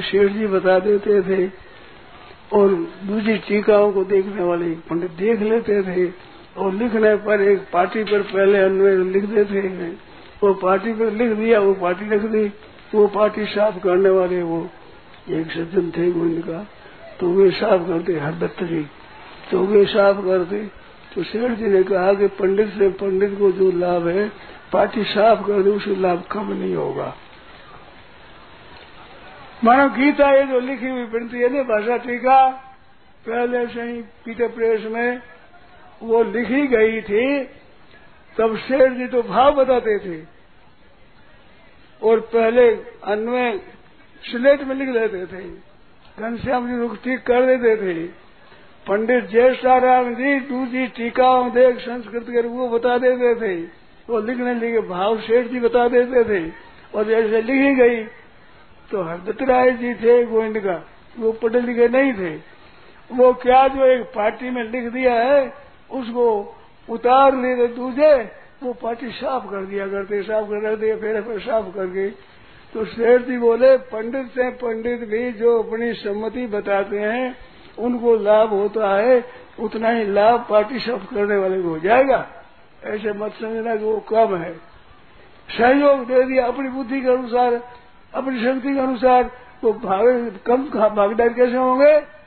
शेठ जी बता देते थे और दूसरी टीकाओं को देखने वाले पंडित देख लेते थे और लिखने पर एक पार्टी पर पहले अन्वय लिख देते हैं। वो पार्टी पर लिख दिया, वो पार्टी लिख दी, वो पार्टी साफ़ करने वाले वो एक सज्जन थे गोविंद का। तो वे साफ़ करते, हरदत्त जी। तो वे साफ़ करते तो शेठ जी ने कहा कि पंडित से पंडित को जो लाभ है, पार्टी साफ़ कर दे, उसे लाभ कम नहीं होगा। मानो गीता ये जो लिखी हुई बनती है ना, भाषा टीका, पहले से ही पीते प्रेस में, वो लिखी गई थी, तब शेर जी तो भाव बताते थे। और पहले अन्वय स्लेट में लिख देते थे, घनश्याम जी रुख ठीक कर देते थे। पंडित ज्येष्ठाराम जी दूसरी टीकाओं देख, संस्कृत कर वो बता देते थे। वो लिखने लिखे भाव शेठ जी बता देते थे, और जैसे लिखी गई तो हरदत्त राय जी थे गोविंद का, वो पढ़े लिखे नहीं थे। वो क्या जो एक पार्टी में लिख दिया है, उसको उतार ले दूसरे, वो पार्टी साफ़ कर दिया करते साफ़ कर दिया फिर फिर साफ़ कर गई। तो शेर जी बोले, पंडित से पंडित भी जो अपनी सम्मति बताते हैं, उनको लाभ होता है, उतना ही लाभ पार्टी साफ़ करने वाले को हो जाएगा। ऐसे मत समझना कि वो कम है। सहयोग दे दिया, अपनी बुद्धि के अनुसार अपनी शक्ति के अनुसार वो भाग कम भागीदार कैसे होंगे?